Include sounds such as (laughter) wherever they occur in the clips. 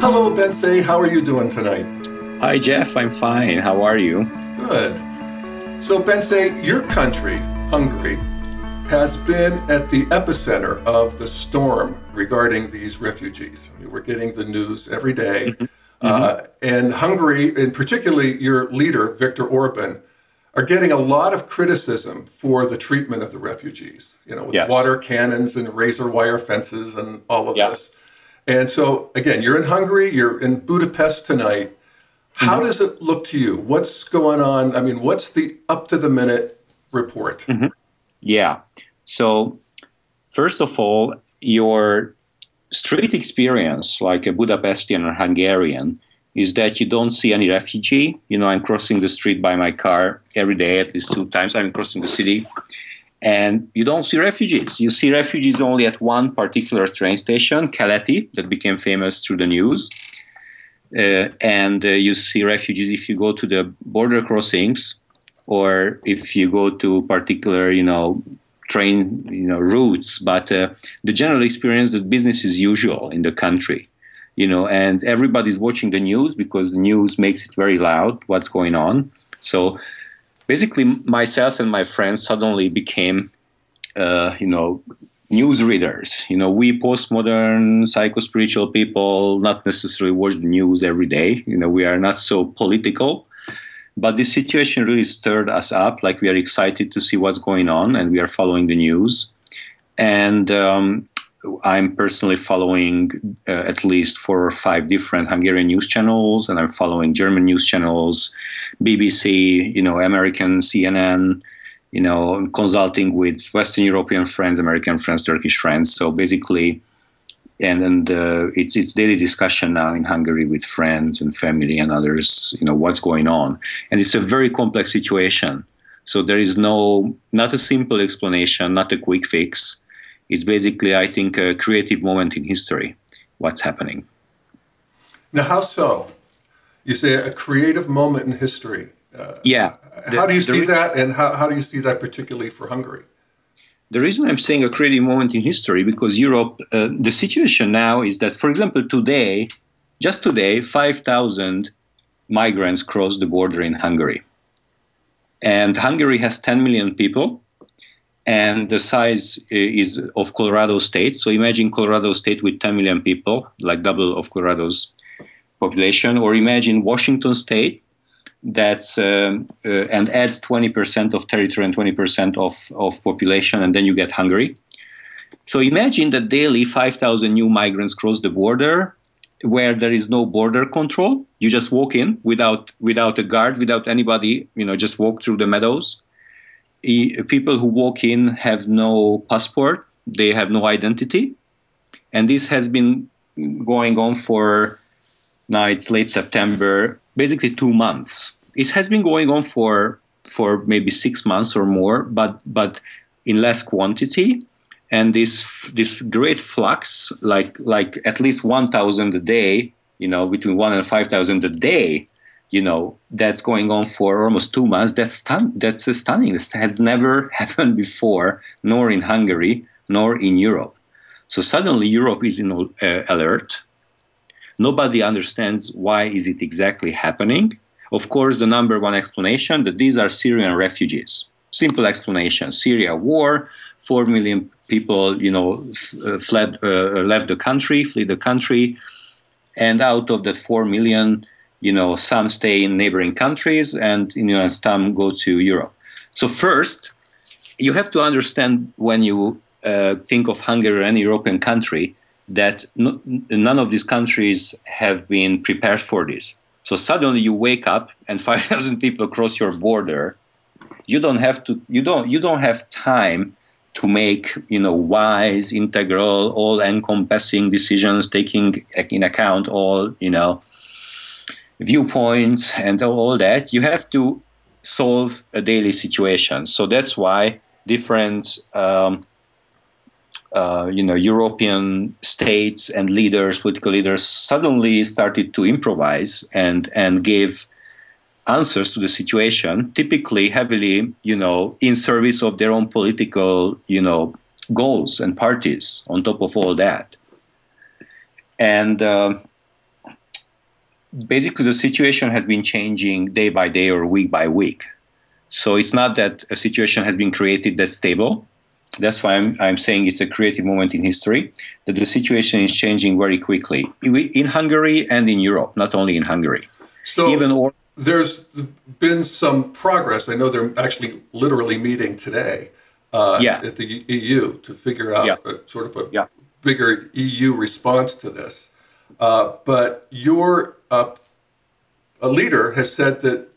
Hello, Bence. How are you doing tonight? Hi, Jeff. I'm fine. How are you? Good. So, Bence, your country, Hungary, has been at the epicenter of the storm regarding these refugees. I mean, we're getting the news every day. Mm-hmm. Uh, and Hungary, and particularly your leader, Viktor Orban, are getting a lot of criticism for the treatment of the refugees, you know, with yes. water cannons and razor wire fences and all of this. And so, again, you're in Hungary, you're in Budapest tonight. How mm-hmm. does it look to you? What's going on? I mean, what's the up to the minute report? Mm-hmm. Yeah. So, first of all, your street experience, like a Budapestian or Hungarian, is that you don't see any refugee. You know, I'm crossing the street by my car every day, at least two times. I'm crossing the city, and you don't see refugees. You see refugees only at one particular train station, Keleti, that became famous through the news. Uh, and uh, you see refugees if you go to the border crossings or if you go to particular, you know, train you know routes but uh, the general experience that business is usual in the country you know and everybody's watching the news because the news makes it very loud what's going on so basically myself and my friends suddenly became uh, you know news readers you know we postmodern psycho-spiritual people not necessarily watch the news every day you know we are not so political but this situation really stirred us up. Like we are excited to see what's going on, and we are following the news. And um, I'm personally following uh, at least four or five different Hungarian news channels, and I'm following German news channels, BBC, you know, American CNN, you know, consulting with Western European friends, American friends, Turkish friends. So basically, and and uh, it's it's daily discussion now in Hungary with friends and family and others. You know what's going on, and it's a very complex situation. So there is no not a simple explanation, not a quick fix. It's basically, I think, a creative moment in history. What's happening? Now, how so? You say a creative moment in history. Uh, yeah. How do you see that, and how, how do you see that particularly for Hungary? the reason I'm saying a creative moment in history because Europe, uh, the situation now is that, for example, today, just today, 5,000 migrants crossed the border in Hungary. And Hungary has 10 million people, and the size uh, is of Colorado State. So imagine Colorado State with 10 million people, like double of Colorado's population, or imagine Washington State that's um, uh, and add 20% of territory and 20% of, of population, and then you get Hungary. So imagine that daily 5,000 new migrants cross the border where there is no border control. You just walk in without without a guard, without anybody. You know, just walk through the meadows. People who walk in have no passport. They have no identity, and this has been going on for now. It's late September basically two months. It has been going on for for maybe six months or more, but but in less quantity. And this this great flux, like like at least one thousand a day, you know, between one and five thousand a day, you know, that's going on for almost two months. That's stun- that's stunning. This has never (laughs) happened before, nor in Hungary, nor in Europe. So suddenly Europe is in uh, alert Nobody understands why is it exactly happening. Of course, the number one explanation that these are Syrian refugees. Simple explanation: Syria war, four million people, you know, f- uh, fled, uh, left the country, flee the country, and out of that four million, you know, some stay in neighboring countries, and you know, some go to Europe. So first, you have to understand when you uh, think of Hungary or any European country that no, none of these countries have been prepared for this. So suddenly you wake up and (laughs) 5,000 people cross your border. You don't have to. You don't. You don't have time to make you know wise, integral, all-encompassing decisions, taking in account all you know viewpoints and all that. You have to solve a daily situation. So that's why different um, uh, you know, European states and leaders, political leaders, suddenly started to improvise and and gave answers to the situation, typically heavily, you know, in service of their own political, you know, goals and parties. On top of all that, and uh, basically, the situation has been changing day by day or week by week. So it's not that a situation has been created that's stable. That's why I'm, I'm saying it's a creative moment in history, that the situation is changing very quickly in Hungary and in Europe, not only in Hungary. So Even or- there's been some progress. I know they're actually literally meeting today uh, yeah. at the EU to figure out yeah. a, sort of a yeah. bigger EU response to this. Uh, but your uh, a leader has said that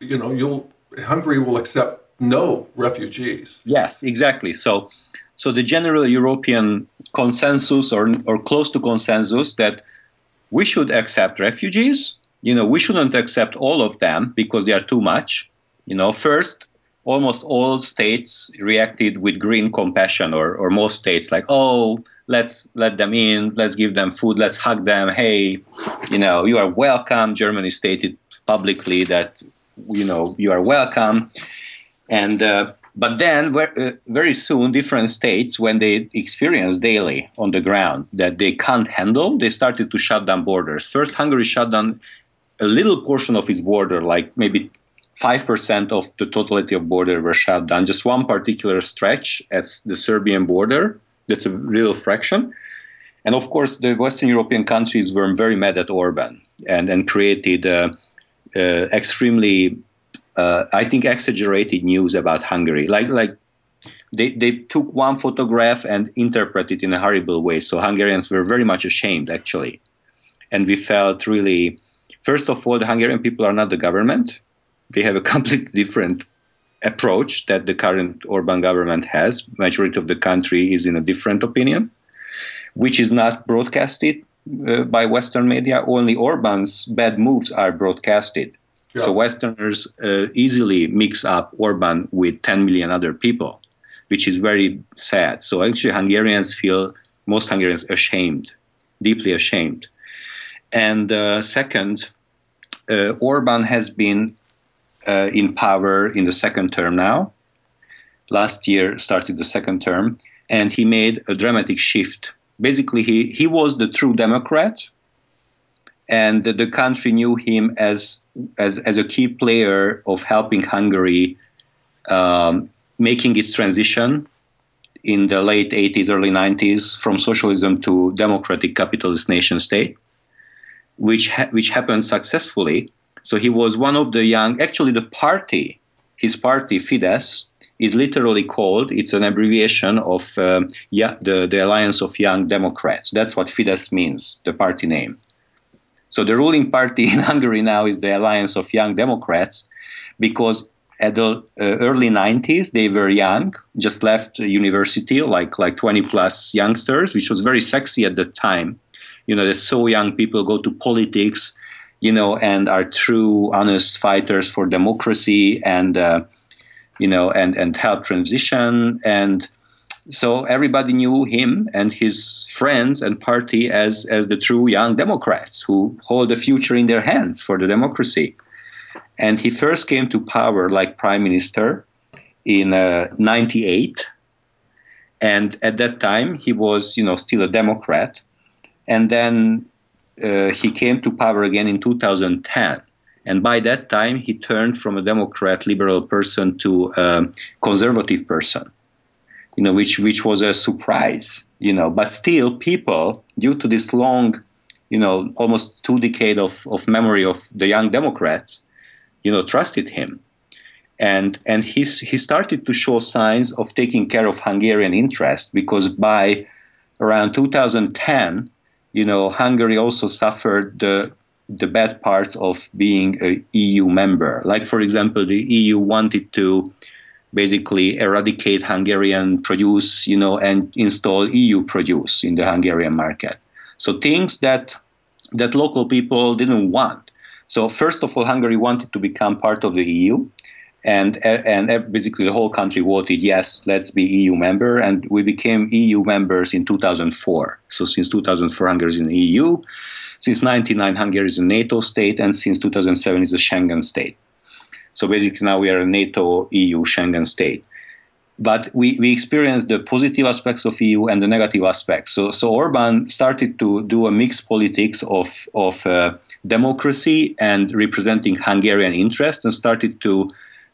you know you'll Hungary will accept no refugees. Yes, exactly. So, so the general European consensus, or or close to consensus, that we should accept refugees. You know, we shouldn't accept all of them because they are too much. You know, first, almost all states reacted with green compassion, or or most states like, oh, let's let them in, let's give them food, let's hug them. Hey, you know, you are welcome. Germany stated publicly that you know you are welcome and uh, but then uh, very soon different states when they experience daily on the ground that they can't handle they started to shut down borders first hungary shut down a little portion of its border like maybe 5% of the totality of border were shut down just one particular stretch at the serbian border that's a real fraction and of course the western european countries were very mad at orban and, and created uh, uh, extremely, uh, I think, exaggerated news about Hungary. Like like they, they took one photograph and interpreted it in a horrible way. So Hungarians were very much ashamed, actually. And we felt really, first of all, the Hungarian people are not the government. They have a (laughs) completely different approach that the current Orban government has. Majority of the country is in a different opinion, which is not broadcasted uh, by Western media, only Orban's bad moves are broadcasted. Yeah. So Westerners uh, easily mix up Orban with 10 million other people, which is very sad. So actually, Hungarians feel, most Hungarians, ashamed, deeply ashamed. And uh, second, uh, Orban has been uh, in power in the second term now. Last year started the second term, and he made a dramatic shift basically he, he was the true Democrat, and the, the country knew him as, as, as a key player of helping Hungary um, making its transition in the late 80s, early 90s from socialism to democratic capitalist nation state, which, ha- which happened successfully. So he was one of the young, actually, the party, his party, Fidesz, is literally called, it's an abbreviation of uh, yeah, the, the Alliance of Young Democrats. That's what Fidesz means, the party name. So the ruling party (laughs) in Hungary now is the Alliance of Young Democrats because at the uh, early 90s they were young just left university like like 20 plus youngsters which was very sexy at the time you know there's so young people go to politics you know and are true honest fighters for democracy and uh, you know, and, and help transition. And so everybody knew him and his friends and party as, as the true young Democrats who hold the future in their hands for the democracy. And he first came to power like prime minister in uh, 98. And at that time, he was, you know, still a Democrat. And then uh, he came to power again in 2010 and by that time, he turned from a Democrat liberal person to a conservative person, you know, which, which was a surprise, you know. But still, people, due to this long, you know, almost two decade of, of memory of the young Democrats, you know, trusted him. And, and he's, he started to show signs of taking care of Hungarian interest because by around 2010, you know, Hungary also suffered the the bad parts of being a EU member. Like, for example, the EU wanted to basically eradicate Hungarian produce, you know, and install EU produce in the Hungarian market. So things that that local people didn't want. So first of all, Hungary wanted to become part of the EU, and and basically the whole country voted yes, let's be EU member, and we became EU members in 2004. So since 2004, Hungary is in the EU. Since 1999, Hungary is a NATO state, and since 2007 is a Schengen state. So basically, now we are a NATO, EU, Schengen state. But we, we experienced the positive aspects of EU and the negative aspects. So, so Orban started to do a mixed politics of, of uh, democracy and representing Hungarian interest and started to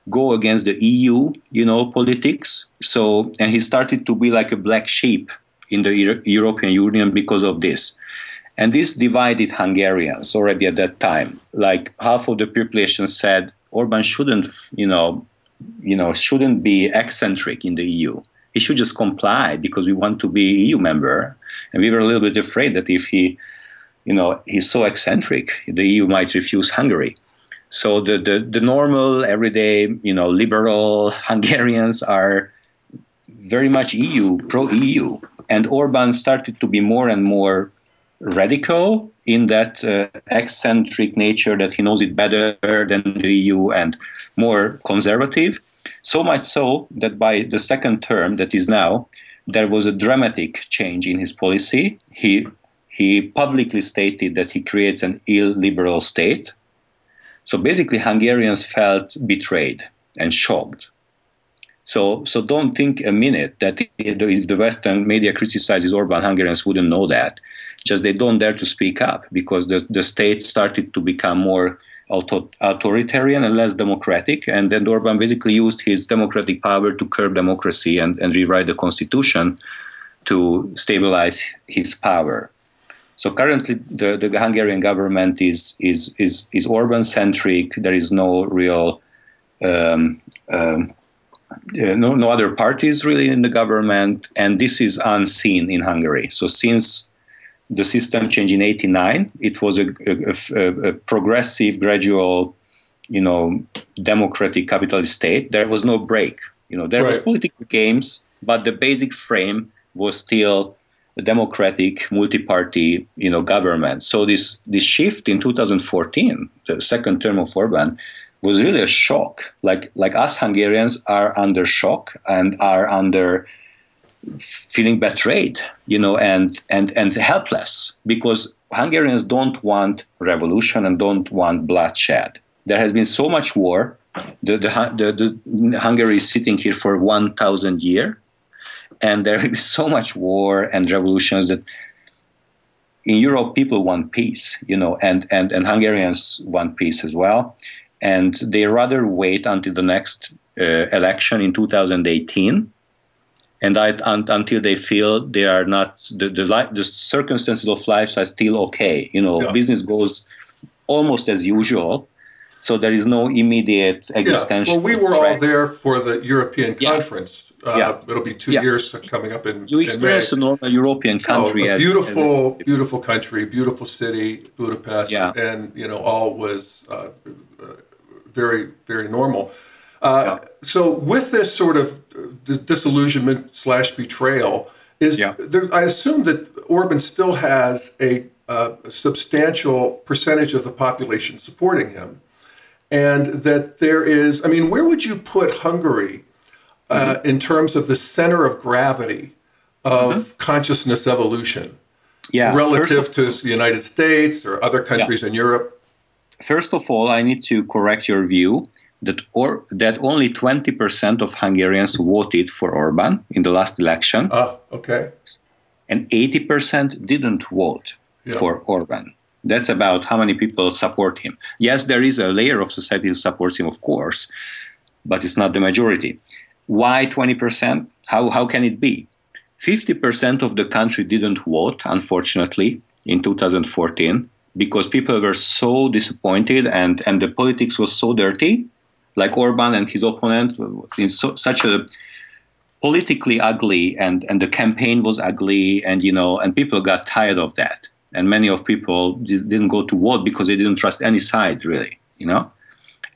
go against the EU, you know, politics. So, and he started to be like a black sheep in the Euro- European Union because of this. And this divided Hungarians already at that time. Like half of the population said Orban shouldn't, you know, you know, shouldn't be eccentric in the EU. He should just comply because we want to be EU member. And we were a little bit afraid that if he, you know, he's so eccentric, the EU might refuse Hungary. So the, the, the normal, everyday, you know, liberal (laughs) Hungarians are very much EU, pro-EU. And Orban started to be more and more radical in that uh, eccentric nature that he knows it better than the EU and more conservative. So much so that by the second term, that is now, there was a dramatic change in his policy. He he publicly stated that he creates an illiberal state. So basically, Hungarians felt betrayed and shocked. So, so don't think a minute that if the Western media criticizes Orban, Hungarians wouldn't know that. Just they don't dare to speak up because the, the state started to become more auto- authoritarian and less democratic. And then Orban basically used his democratic power to curb democracy and, and rewrite the constitution to stabilize his power. So currently, the, the Hungarian government is is is, is Orban centric. There is no real um, um, uh, no, no other parties really in the government, and this is unseen in Hungary. So since the system changed in 89 it was a, a, a, progressive gradual you know democratic capitalist state there was no break you know there right. was political games but the basic frame was still democratic multi-party you know government so this this shift in 2014 the second term of orban was really a shock like like us hungarians are under shock and are under feeling betrayed, you know, and and and helpless because Hungarians don't want revolution and don't want bloodshed. There has been so much war. The, the, the, the Hungary is sitting here for 1,000 years, and there (laughs) is so much war and revolutions that in Europe people want peace, you know, and, and, and Hungarians want peace as well. And they rather wait until the next uh, election in 2018 and I, un, until they feel they are not the the, li- the circumstances of life are still okay. You know, yeah. business goes almost as usual, so there is no immediate existential. Yeah. Well, we were threat. all there for the European yeah. conference. Uh, yeah. It'll be two yeah. years coming up in. You experienced a normal European country. Oh, a beautiful, as, beautiful country, beautiful city, Budapest, yeah. and you know all was uh, uh, very, very normal. Uh, yeah. So with this sort of disillusionment slash betrayal, is yeah. there, I assume that Orban still has a, a, substantial percentage of the population supporting him, and that there is. I mean, where would you put Hungary uh, mm-hmm. in terms of the center of gravity of mm-hmm. consciousness evolution? Yeah, relative to the United States or other countries yeah. in Europe. First of all, I need to correct your view that or that only 20% of Hungarians voted for Orban in the last election. Ah, okay. And 80% didn't vote yeah. for Orban. That's about how many people support him. Yes, there is a layer of society who supports him, of course, but it's not the majority. Why 20%? How, how can it be? 50% of the country didn't vote, unfortunately, in 2014 because people were so disappointed and, and the politics was so dirty like Orban and his opponent in so, such a politically ugly and and the campaign was ugly and you know and people got tired of that and many of people just didn't go to vote because they didn't trust any side really you know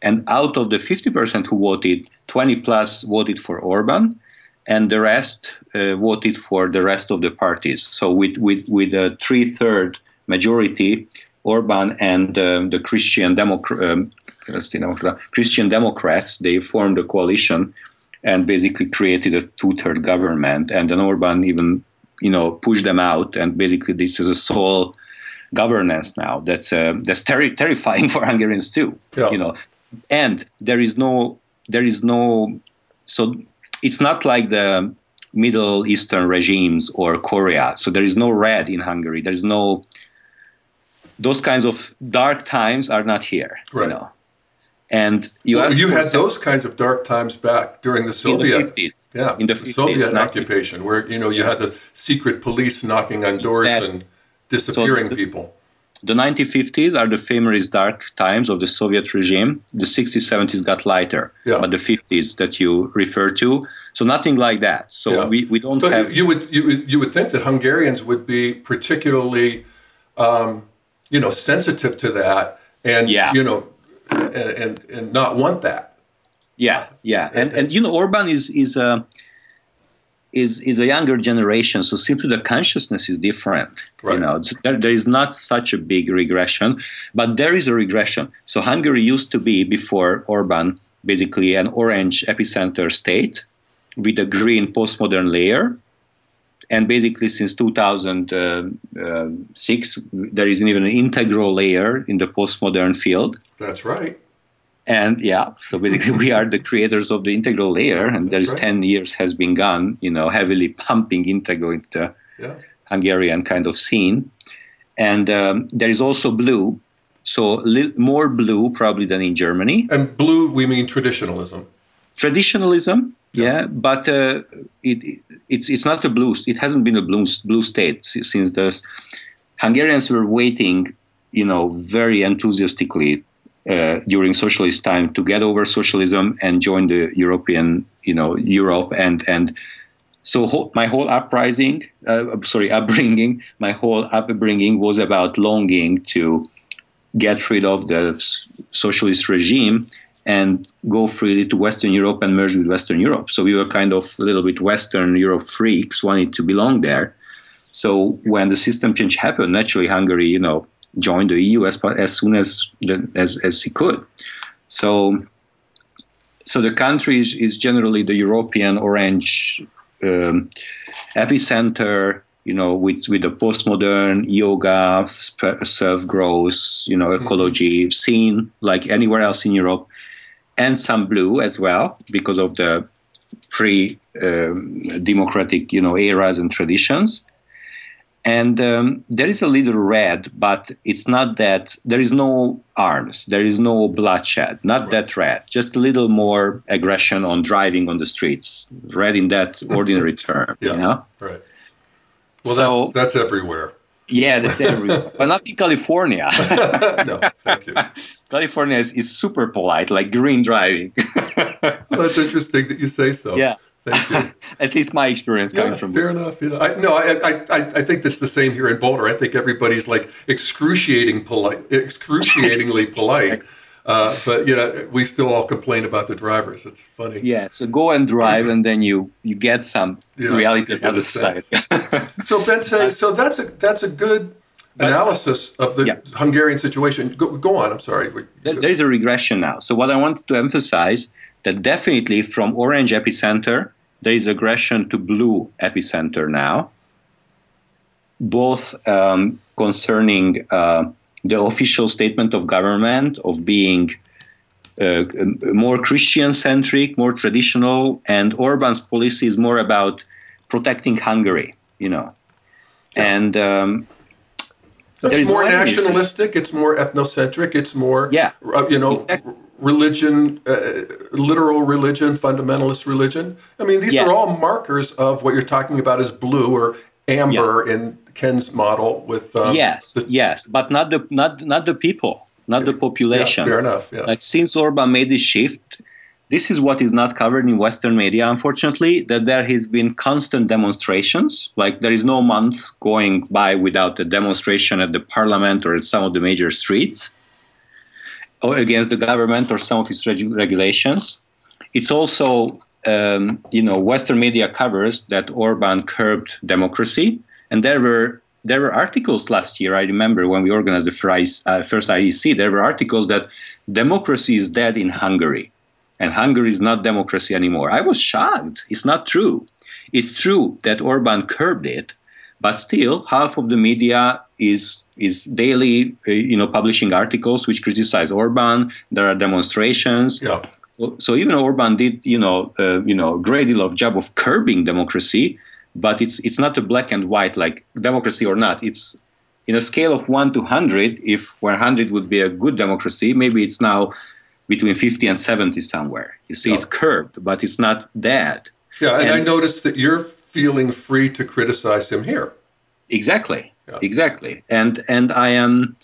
and out of the 50% who voted 20 plus voted for Orban and the rest uh, voted for the rest of the parties so with with with a three-third majority Orban and um, the Christian Democrat um, Christian Democrats, they formed a coalition and basically created a two-third government. And then Orban even, you know, push them out. And basically, this is a sole governance now. That's uh, that's ter- terrifying (laughs) for Hungarians too. Yeah. You know, and there is no there is no so it's not like the Middle Eastern regimes or Korea. So there is no red in Hungary. There is no those kinds of dark times are not here. Right. You know? And you, well, you had those kinds of dark times back during the Soviet, in the 50s. yeah, in the, 50s, 50s, Soviet 90s. occupation, where you know you had the secret police knocking on doors Exactly. and disappearing So- people. The 1950s are the famous dark times of the Soviet regime. The 60s, 70s got lighter, Yeah. but the 50s that you refer to, so nothing like that. So Yeah. we, we don't have. you would you would you would think that Hungarians would be particularly, um, you know, sensitive to that, and Yeah. you know, and, and and not want that. Yeah, yeah, and and you know, Orban is is a is is a younger generation, so simply the consciousness is different. Right. You know, there, there is not such a big regression, but there is a regression. So Hungary used to be before Orban basically an orange epicenter state with a green postmodern layer. And basically, since 2006, there isn't even an integral layer in the postmodern field. That's right. And yeah, so basically we are the creators of the integral layer, and there's right. 10 years has been gone, you know, heavily pumping integral into the Yeah. Hungarian kind of scene. And um, there is also blue, so li- more blue probably than in Germany. And blue, we mean traditionalism. Traditionalism, yeah, but uh, it, it- it's it's not a blue. It hasn't been a blue blue state since the Hungarians were waiting, you know, very enthusiastically uh, during socialist time to get over socialism and join the European, you know, Europe and and so ho- my whole uprising, uh, sorry, upbringing, my whole upbringing was about longing to get rid of the s- socialist regime and go freely to Western Europe and merge with Western Europe. So we were kind of a little bit Western Europe freaks, wanting to belong there. So when the system change happened, naturally Hungary, you know, joined the EU as, as soon as as as he could. So so the country is, is generally the European orange um, epicenter. You know, with with the postmodern yoga, self growth, you know, ecology scene like anywhere else in Europe, and some blue as well because of the pre-democratic, you know, eras and traditions. And um, there is a little red, but it's not that. There is no arms. There is no bloodshed. Not that red. Just a little more aggression on driving on the streets. Red in that ordinary (laughs) term. Yeah. You know. Right. Well, So- that's, that's everywhere. Yeah, that's (laughs) everywhere, but not in California. (laughs) no, thank you. California is, is super polite, like green driving. (laughs) Well, that's interesting that you say so. yeah, Thank you. at least my experience coming Yeah, from. fair enough. Yeah. I, no, I, I, I, I think that's the same here in Boulder. I think everybody's like excruciating polite, excruciatingly polite. Uh, but you know, we still all complain about the drivers. It's funny. Yeah, so go and drive, and then you you get some Yeah, reality on the other side. (laughs) So Bence, so that's a that's a good analysis of the Yeah. Hungarian situation. Go, go on. I'm sorry. There, there is a regression now. So what I wanted to emphasize that definitely from orange epicenter there is aggression to blue epicenter now, both um, concerning uh, the official statement of government of being uh, more Christian centric, more traditional, and Orban's policy is more about protecting Hungary, you know. And um, That's There is more nationalistic. It's more ethnocentric. It's more, Yeah, uh, you know, exactly. religion, uh, literal religion, fundamentalist religion. I mean, these Yes. are all markers of what you're talking about as blue or amber in Ken's model with. Um, yes, the- yes, but not the not not the people, not the yeah, population. fair enough. Yeah. Like since Orban made this shift, this is what is not covered in Western media, unfortunately. That there has been constant demonstrations. Like there is no month going by without a demonstration at the parliament or at some of the major streets, or against the government or some of its regu- regulations. It's also um, you know Western media covers that Orban curbed democracy, and there were there were articles last year. I remember when we organized the first, uh, first IEC, there were articles that democracy is dead in Hungary, and Hungary is not democracy anymore. I was shocked. It's not true. It's true that Orban curbed it, but still half of the media is is daily, uh, you know, publishing articles which criticize Orban. There are demonstrations. Yeah. So, so even Orban did, you know, uh, you know, great deal of job of curbing democracy, but it's it's not a black and white like democracy or not. It's in a scale of one to hundred. If 100 would be a good democracy, maybe it's now between 50 and 70 somewhere. You see, Yeah. it's curbed, but it's not dead. Yeah, and, I And- noticed that you're feeling free to criticize him here. Exactly, Yeah. exactly, and and I am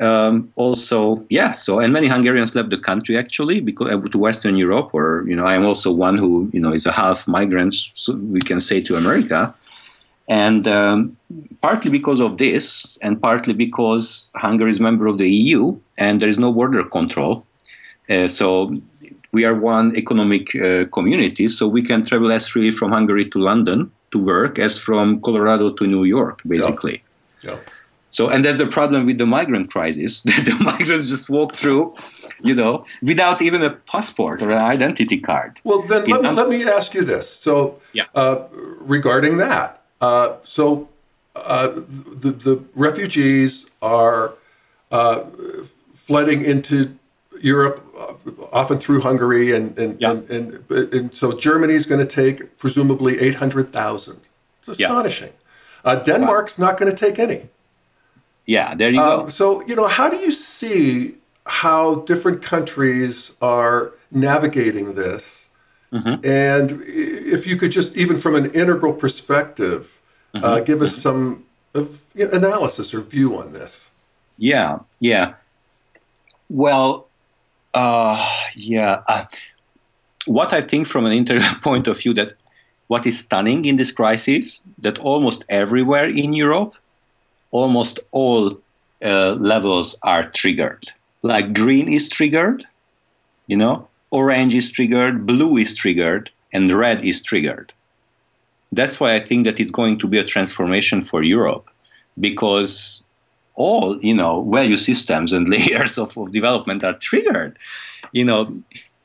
um, also yeah. So and many Hungarians left the country actually because uh, to Western Europe, or you know, I am also one who you know is a half migrant, so we can say to America, and um, partly because of this, and partly because Hungary is member of the EU and there is no border control, uh, so. We are one economic uh, community, so we can travel as freely from Hungary to London to work as from Colorado to New York, basically. Yeah. So, and that's the problem with the migrant crisis. (laughs) that the migrants just walk through, you know, without even a passport or an identity card. Well, then let, know? let me ask you this. So, Yeah. uh, regarding that, uh, so uh, the, the refugees are uh, flooding into Europe, uh, often through Hungary, and and, Yeah. and, and, and so Germany's going to take presumably 800,000. It's Yeah. astonishing. Uh, Denmark's not going to take any. Yeah, there you go. Um, so, you know, how do you see how different countries are navigating this? And if you could just, even from an integral perspective, uh, give us some of, you know, analysis or view on this. Yeah, yeah. Well, uh, yeah. Uh, what I think from an integral (laughs) point of view that what is stunning in this crisis that almost everywhere in Europe, almost all uh, levels are triggered. Like green is triggered, you know, orange is triggered, blue is triggered, and red is triggered. That's why I think that it's going to be a transformation for Europe because all you know value systems and (laughs) layers of, of development are triggered you know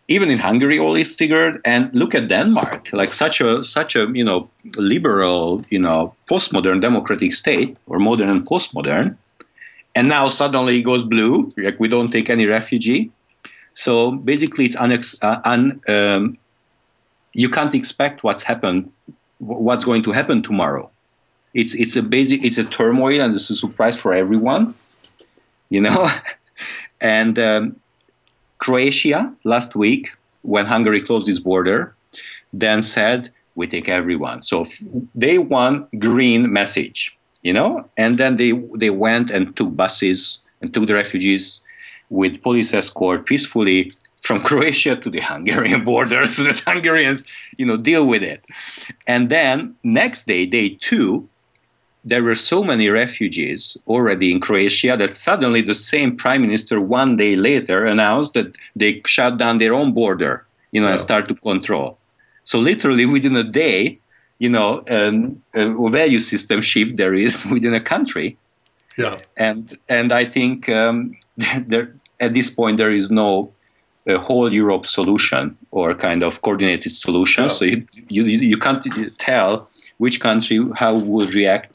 even in hungary all is triggered and look at denmark like such a such a you know liberal you know postmodern democratic state or modern and postmodern. And now suddenly it goes blue like we don't take any refugee. So basically it's unex- uh, un, um, you can't expect what's happened what's going to happen tomorrow. It's it's a basic it's a turmoil and it's a surprise for everyone you know? (laughs) And um, croatia last week when hungary closed its border then said we take everyone so f- they won green message you know and then they they went and took buses and took the refugees with police escort peacefully from (laughs) Croatia to the Hungarian (laughs) border so that Hungarians, you know, deal with it. And then next day, day two, there were so many refugees already in Croatia that suddenly the same prime minister one day later announced that they shut down their own border, you know, and start to control. So literally within a day, you know, um, a value system shift there is (laughs) within a country Yeah. and and I think um, (laughs) there at this point there is no uh, whole Europe solution or kind of coordinated solution. Yeah. So you, you you can't tell which country how would react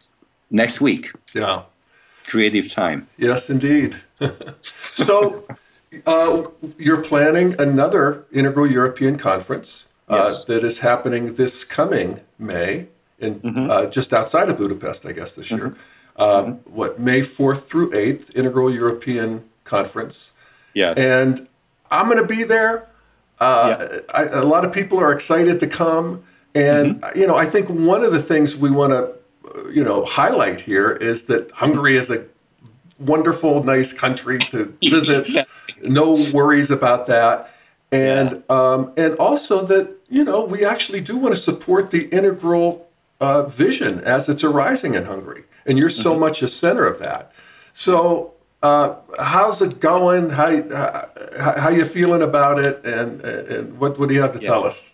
next week. Yeah. Creative time. Yes, indeed. (laughs) so, uh, you're planning another Integral European Conference uh, Yes. that is happening this coming May, in uh, just outside of Budapest, I guess, this year. Uh, What May fourth through eighth, Integral European Conference, Yes. and I'm going to be there. Uh, I, a lot of people are excited to come, and you know, I think one of the things we want to, you know, highlight here is that Hungary is a wonderful, nice country to (laughs) visit. Exactly. no worries about that, and um, and also that you know we actually do want to support the integral uh, vision as it's arising in Hungary, and you're so much a center of that. So. Uh, how's it going? How, how how you feeling about it? And and what what do you have to tell us?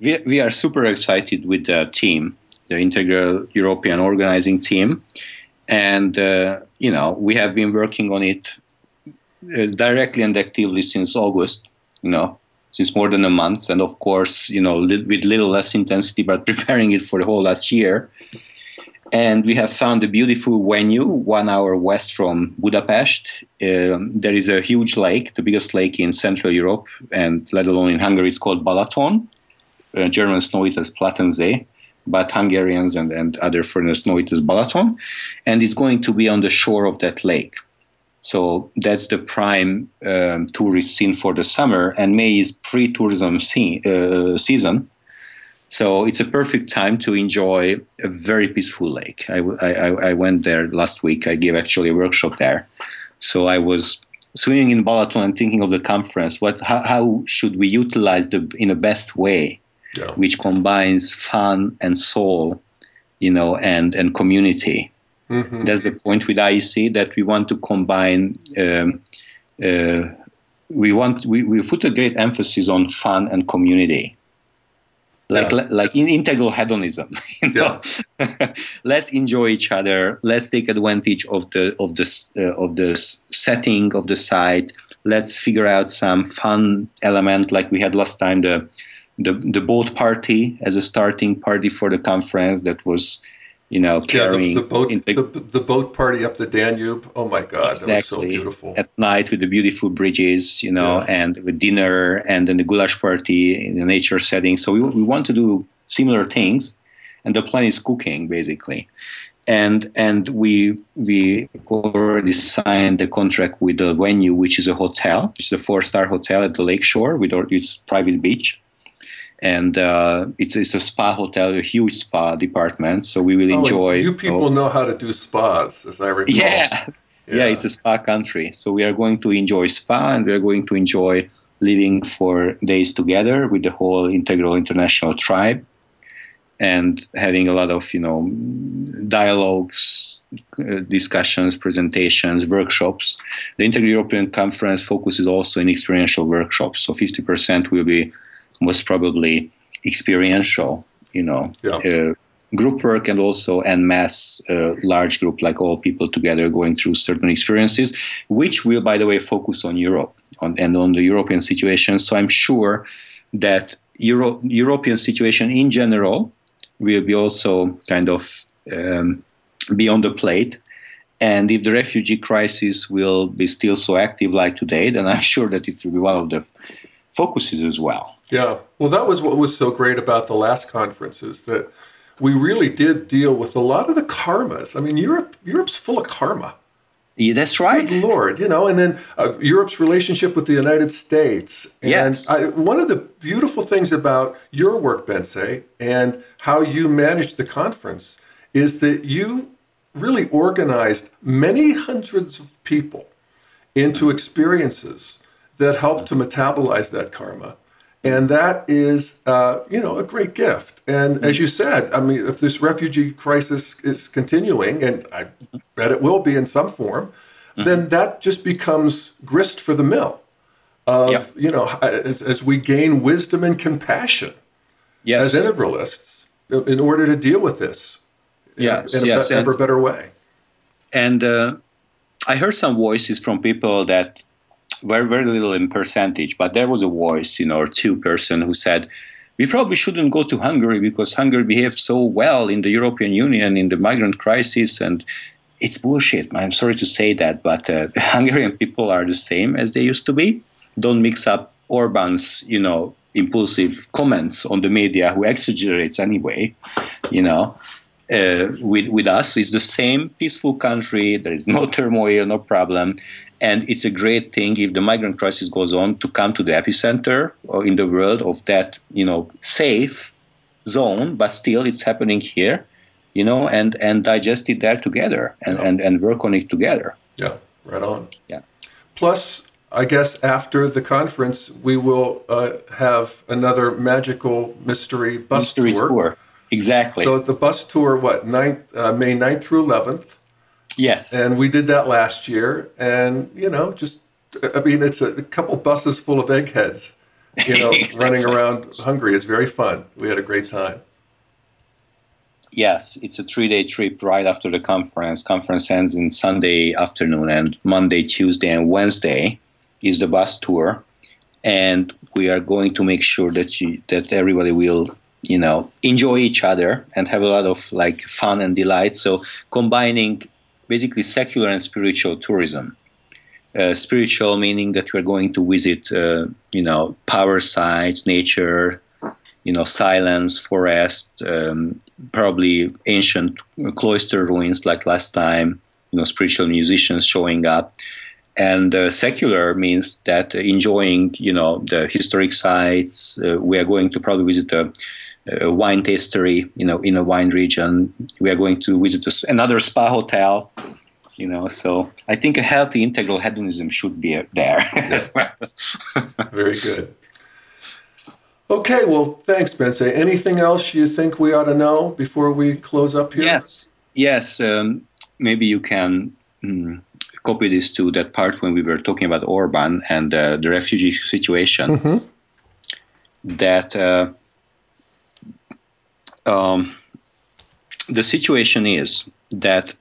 we, we are super excited with the team, the Integral European Organizing Team, and uh, you know we have been working on it uh, directly and actively since August. You know, since more than a month, and of course, you know, li- with little less intensity, (laughs) but preparing it for the whole last year. and we have found a beautiful venue one hour west from Budapest. Um, there is a huge lake, the biggest lake in Central Europe, and let alone in Hungary, it's called Balaton. Uh, Germans know it as Plattensee, but Hungarians and, and other foreigners know it as Balaton. And it's going to be on the shore of that lake. So that's the prime um, tourist scene for the summer, and May is pre-tourism uh, season. So it's a perfect time to enjoy a very peaceful lake. I, I, I went there last week. I gave actually a workshop there. So I was swimming in Balaton and thinking of the conference. What, how, how should we utilize the in the best way, yeah. which combines fun and soul, you know, and and community. Mm-hmm. That's the point with IEC that we want to combine. Um, uh, we want we, we put a great emphasis on fun and community like yeah. like in integral hedonism (laughs) you know? yeah. (laughs) let's enjoy each other let's take advantage of the of the uh, of the setting of the site let's figure out some fun element like we had last time the the, the boat party as a starting party for the conference that was you know, carrying yeah, the, the boat the, the, boat party up the Danube. Oh my God, exactly. that was so beautiful. At night with the beautiful bridges, you know, yes. and with dinner, and then the goulash party in the nature setting. So we, we want to do similar things, and the plan is cooking basically. And and we we already signed a contract with the venue, which is a hotel, which is a four star hotel at the lakeshore with its private beach and uh, it's it's a spa hotel, a huge spa department. So we will oh, enjoy. You people oh, know how to do spas, as I recall. Yeah. yeah, yeah, it's a spa country. So we are going to enjoy spa, and we are going to enjoy living for days together with the whole Integral International tribe, and having a lot of you know dialogues, uh, discussions, presentations, workshops. The Integral European Conference focuses also in experiential workshops. So fifty percent will be most probably experiential, you know, yeah. uh, group work and also en masse uh, large group, like all people together going through certain experiences, which will, by the way, focus on Europe on, and on the European situation. So I'm sure that Euro- European situation in general will be also kind of um, be on the plate. And if the refugee crisis will be still so active like today, then I'm (laughs) sure that it will be one of the focuses as well. Yeah. Well, that was what was so great about the last conferences that we really did deal with a lot of the karmas. I mean, Europe Europe's full of karma. Yeah, that's right. Good Lord, you know, and then uh, Europe's relationship with the United States. And yes. I, one of the beautiful things about your work, Bence, and how you managed the conference is that you really organized many hundreds of people into experiences that helped to metabolize that karma. And that is, uh, you know, a great gift. And as you said, I mean, if this refugee crisis is continuing, and I bet it will be in some form, mm-hmm. then that just becomes grist for the mill of, yep. you know, as, as, we gain wisdom and compassion yes. as integralists in order to deal with this yes, in, a, yes. Be- ever better way. And uh, I heard some voices from people that very very little in percentage, but there was a voice, you know, or two person who said, we probably shouldn't go to Hungary because Hungary behaved so well in the European Union in the migrant crisis, and it's bullshit. I'm sorry to say that, but uh, (laughs) Hungarian people are the same as they used to be. Don't mix up Orban's, you know, impulsive comments on the media, who exaggerates anyway, you know. Uh, with with us, it's the same peaceful country. There is no turmoil, no problem, and it's a great thing if the migrant crisis goes on to come to the epicenter or in the world of that, you know, safe zone, but still it's happening here, you know, and, and digest it there together and, yeah. and, and work on it together. Yeah, right on. Yeah. Plus, I guess after the conference, we will uh, have another magical mystery bus mystery tour. tour. Exactly. So the bus tour, what, 9th, uh, May 9th through 11th? Yes. And we did that last year. And, you know, just, I mean, it's a, couple buses full of eggheads, you know, (laughs) exactly. running around Hungary. It's very fun. We had a great time. Yes, it's a three day trip right after the conference. Conference ends in Sunday afternoon, and Monday, Tuesday, and Wednesday is the bus tour. And we are going to make sure that you, that everybody will you know, enjoy each other and have a lot of like fun and delight. So combining basically secular and spiritual tourism. Uh, spiritual meaning that we're going to visit, uh, you know, power sites, nature, you know, silence, forest, um, probably ancient cloister ruins like last time, you know, spiritual musicians showing up. And uh, secular means that enjoying, you know, the historic sites. Uh, we are going to probably visit a, a, wine tastery, you know, in a wine region. We are going to visit a, another spa hotel, you know. So I think a healthy integral hedonism should be there. (laughs) (laughs) Very good. Okay, well, thanks, Bence. Anything else you think we ought to know before we close up here? Yes, yes. Um, maybe you can mm, copy this to that part when we were talking about Orban and uh, the refugee situation. Mm-hmm. That uh, um, the situation is that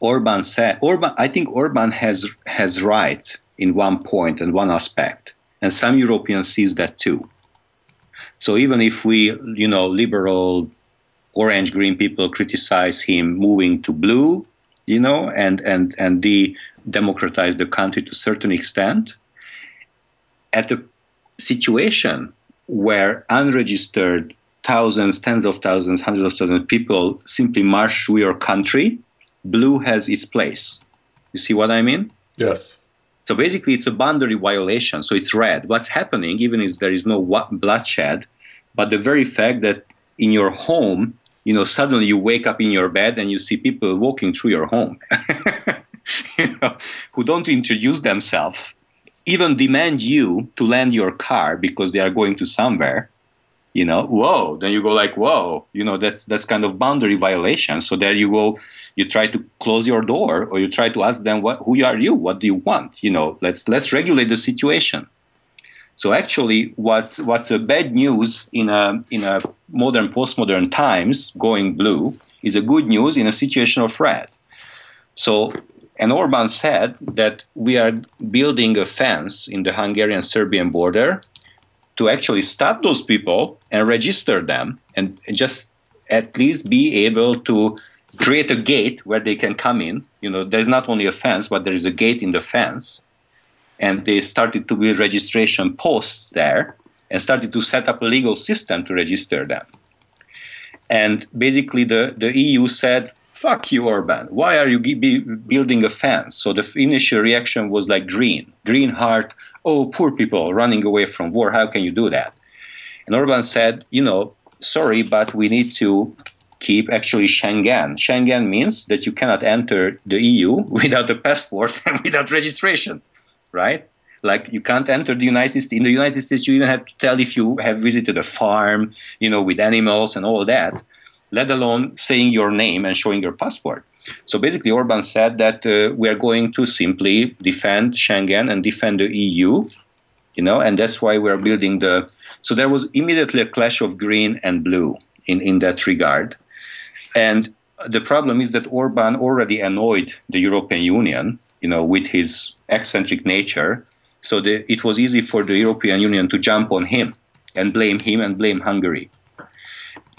Orban said Orban. I think Orban has has right in one point and one aspect, and some Europeans sees that too so even if we, you know, liberal, orange green people criticize him moving to blue, you know, and and and de democratize the country to a certain extent, at a situation where unregistered thousands, tens of thousands, hundreds of thousands of people simply march through your country, blue has its place. You see what I mean? Yes. So basically, it's a boundary violation. So it's red. What's happening, even if there is no bloodshed, but the very fact that in your home, you know, suddenly you wake up in your bed and you see people walking through your home, (laughs) you know, who don't introduce themselves, even demand you to lend your car because they are going to somewhere you know whoa then you go like whoa you know that's that's kind of boundary violation. So there you go you try to close your door or you try to ask them what who are you? What do you want? You know let's let's regulate the situation. So actually what's what's a bad news in a in a modern postmodern times going blue is a good news in a situation of red. So and Orban said that we are building a fence in the Hungarian Serbian border to actually stop those people and register them and just at least be able to create a gate where they can come in. You know, there's not only a fence, but there is a gate in the fence. And they started to build registration posts there and started to set up a legal system to register them. And basically, the, the EU said, fuck you, Orban. Why are you building a fence? So the initial reaction was like green, green heart, oh, poor people running away from war, how can you do that? And Orban said, you know, sorry, but we need to keep actually Schengen. Schengen means that you cannot enter the EU (laughs) without a passport (laughs) and without registration, right? Like you can't enter the United States. In the United States, you even have to tell if you have visited a farm, you know, with animals and all that, let alone saying your name and showing your passport. So basically, Orban said that uh, we are going to simply defend Schengen and defend the EU, you know, and that's why we're building the. So there was immediately a clash of green and blue in, in that regard. And the problem is that Orban already annoyed the European Union, you know, with his eccentric nature. So the, it was easy for the European Union to jump on him and blame him and blame Hungary.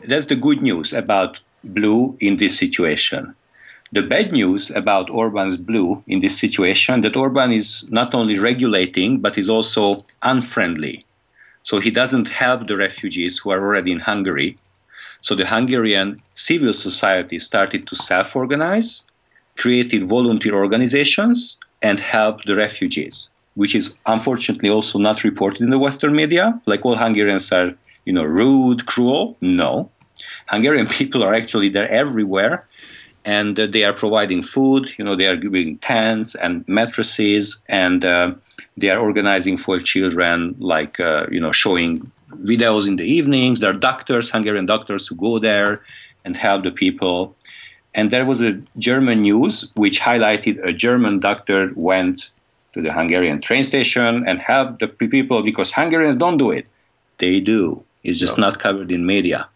That's the good news about blue in this situation. The bad news about Orban's blue in this situation that Orban is not only regulating but is also unfriendly. So he doesn't help the refugees who are already in Hungary. So the Hungarian civil society started to self-organize, created volunteer organizations and help the refugees, which is unfortunately also not reported in the Western media. Like all Hungarians are, you know, rude, cruel. No. Hungarian (laughs) people are actually there everywhere and uh, they are providing food. You know, they are giving tents and mattresses, and uh, they are organizing for children, like uh, you know, showing videos in the evenings. There are doctors, Hungarian doctors, who go there and help the people. And there was a German news which highlighted a German doctor went to the Hungarian train station and helped the people because Hungarians don't do it. They do. It's just no. not covered in media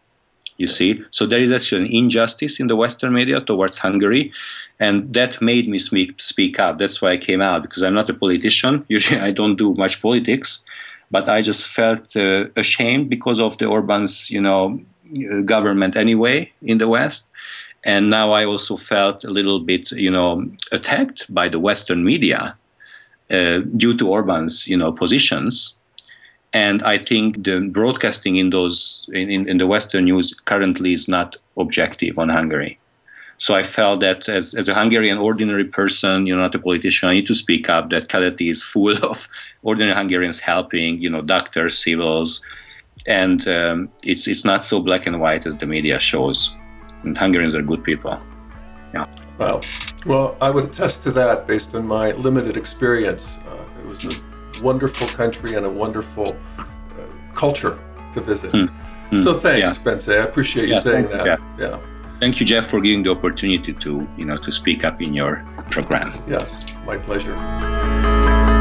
you see. So there is actually an injustice in the Western media towards Hungary, and that made me speak, speak up. That's why I came out, because I'm not a politician. (laughs) Usually I don't do much politics, but I just felt uh, ashamed because of the Orban's, you know, government anyway in the West. And now I also felt a little bit, you know, attacked by the Western media uh, due to Orban's, you know, positions. And I think the broadcasting in those in, in the Western news currently is not objective on Hungary. So I felt that as, as a Hungarian ordinary person, you know, not a politician, I need to speak up that Keleti is full (laughs) of ordinary Hungarians helping, you know, doctors, civils, and um, it's it's not so black and white as the media shows. And Hungarians are good people. Yeah. Wow. Well, I would attest to that based on my limited experience. Uh, it was a wonderful country and a wonderful uh, culture to visit. Mm. Mm. So thanks, yeah. Bence. I appreciate you yeah, saying that. Yeah. yeah. Thank you, Jeff, for giving the opportunity to you know to speak up in your program. Yeah, my pleasure.